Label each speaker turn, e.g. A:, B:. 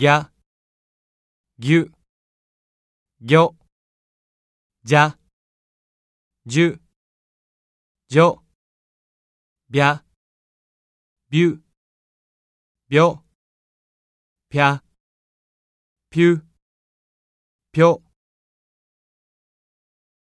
A: ぎゃ、ぎゅ、ぎょ、じゃ、じゅ、じょ、びゃ、びゅ、びょ、ぴゃ、ぴゅ、ぴょ、